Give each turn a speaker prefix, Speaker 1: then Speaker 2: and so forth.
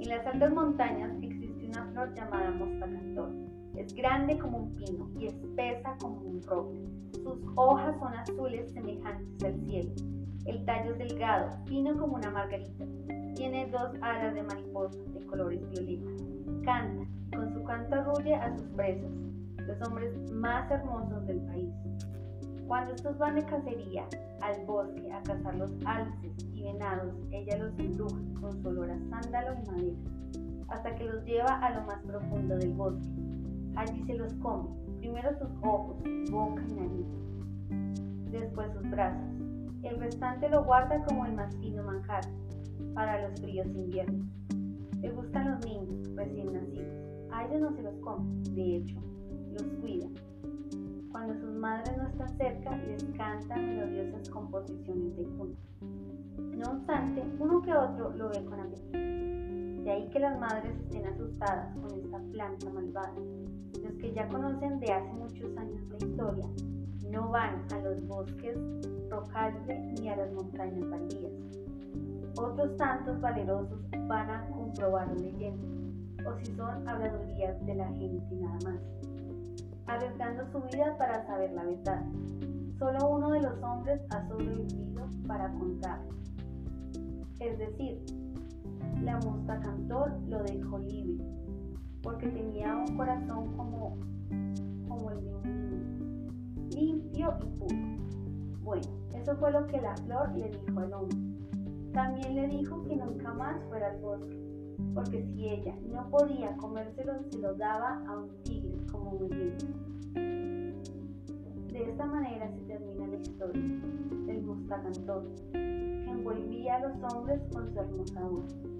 Speaker 1: En las altas montañas existe una flor llamada mostacantor. Es grande como un pino y espesa como un roble. Sus hojas son azules semejantes al cielo. El tallo es delgado, fino como una margarita. Tiene dos alas de mariposa de colores violeta. Canta, con su canto arrulla a sus presas, los hombres más hermosos del país. Cuando estos van de cacería al bosque a cazar los alces y venados, ella los embruja con su olor a sándalo y madera, hasta que los lleva a lo más profundo del bosque. Allí se los come, primero sus ojos, boca y nariz, después sus brazos. El restante lo guarda como el más fino manjar para los fríos inviernos. Le gustan los niños recién nacidos. A ellos no se los come, de hecho, los cuida madres no están cerca, les cantan melodiosas composiciones de cuna. No obstante, uno que otro lo ve con apetito. De ahí que las madres estén asustadas con esta planta malvada. Los que ya conocen de hace muchos años la historia no van a los bosques rocales ni a las montañas baldías. Otros tantos valerosos van a comprobar la leyenda, o si son habladurías de la gente nada más arriesgando su vida para saber la verdad. Solo uno de los hombres ha sobrevivido para contar. Es decir, la musta cantor lo dejó libre, porque tenía un corazón como, como el de un limpio y puro. Bueno, eso fue lo que la flor le dijo al hombre. También le dijo que nunca más fuera al bosque, porque si ella no podía comérselo, se lo daba a un tigre como bien. De esta manera se termina la historia del Mustacantor, que envolvía a los hombres con su hermosa voz.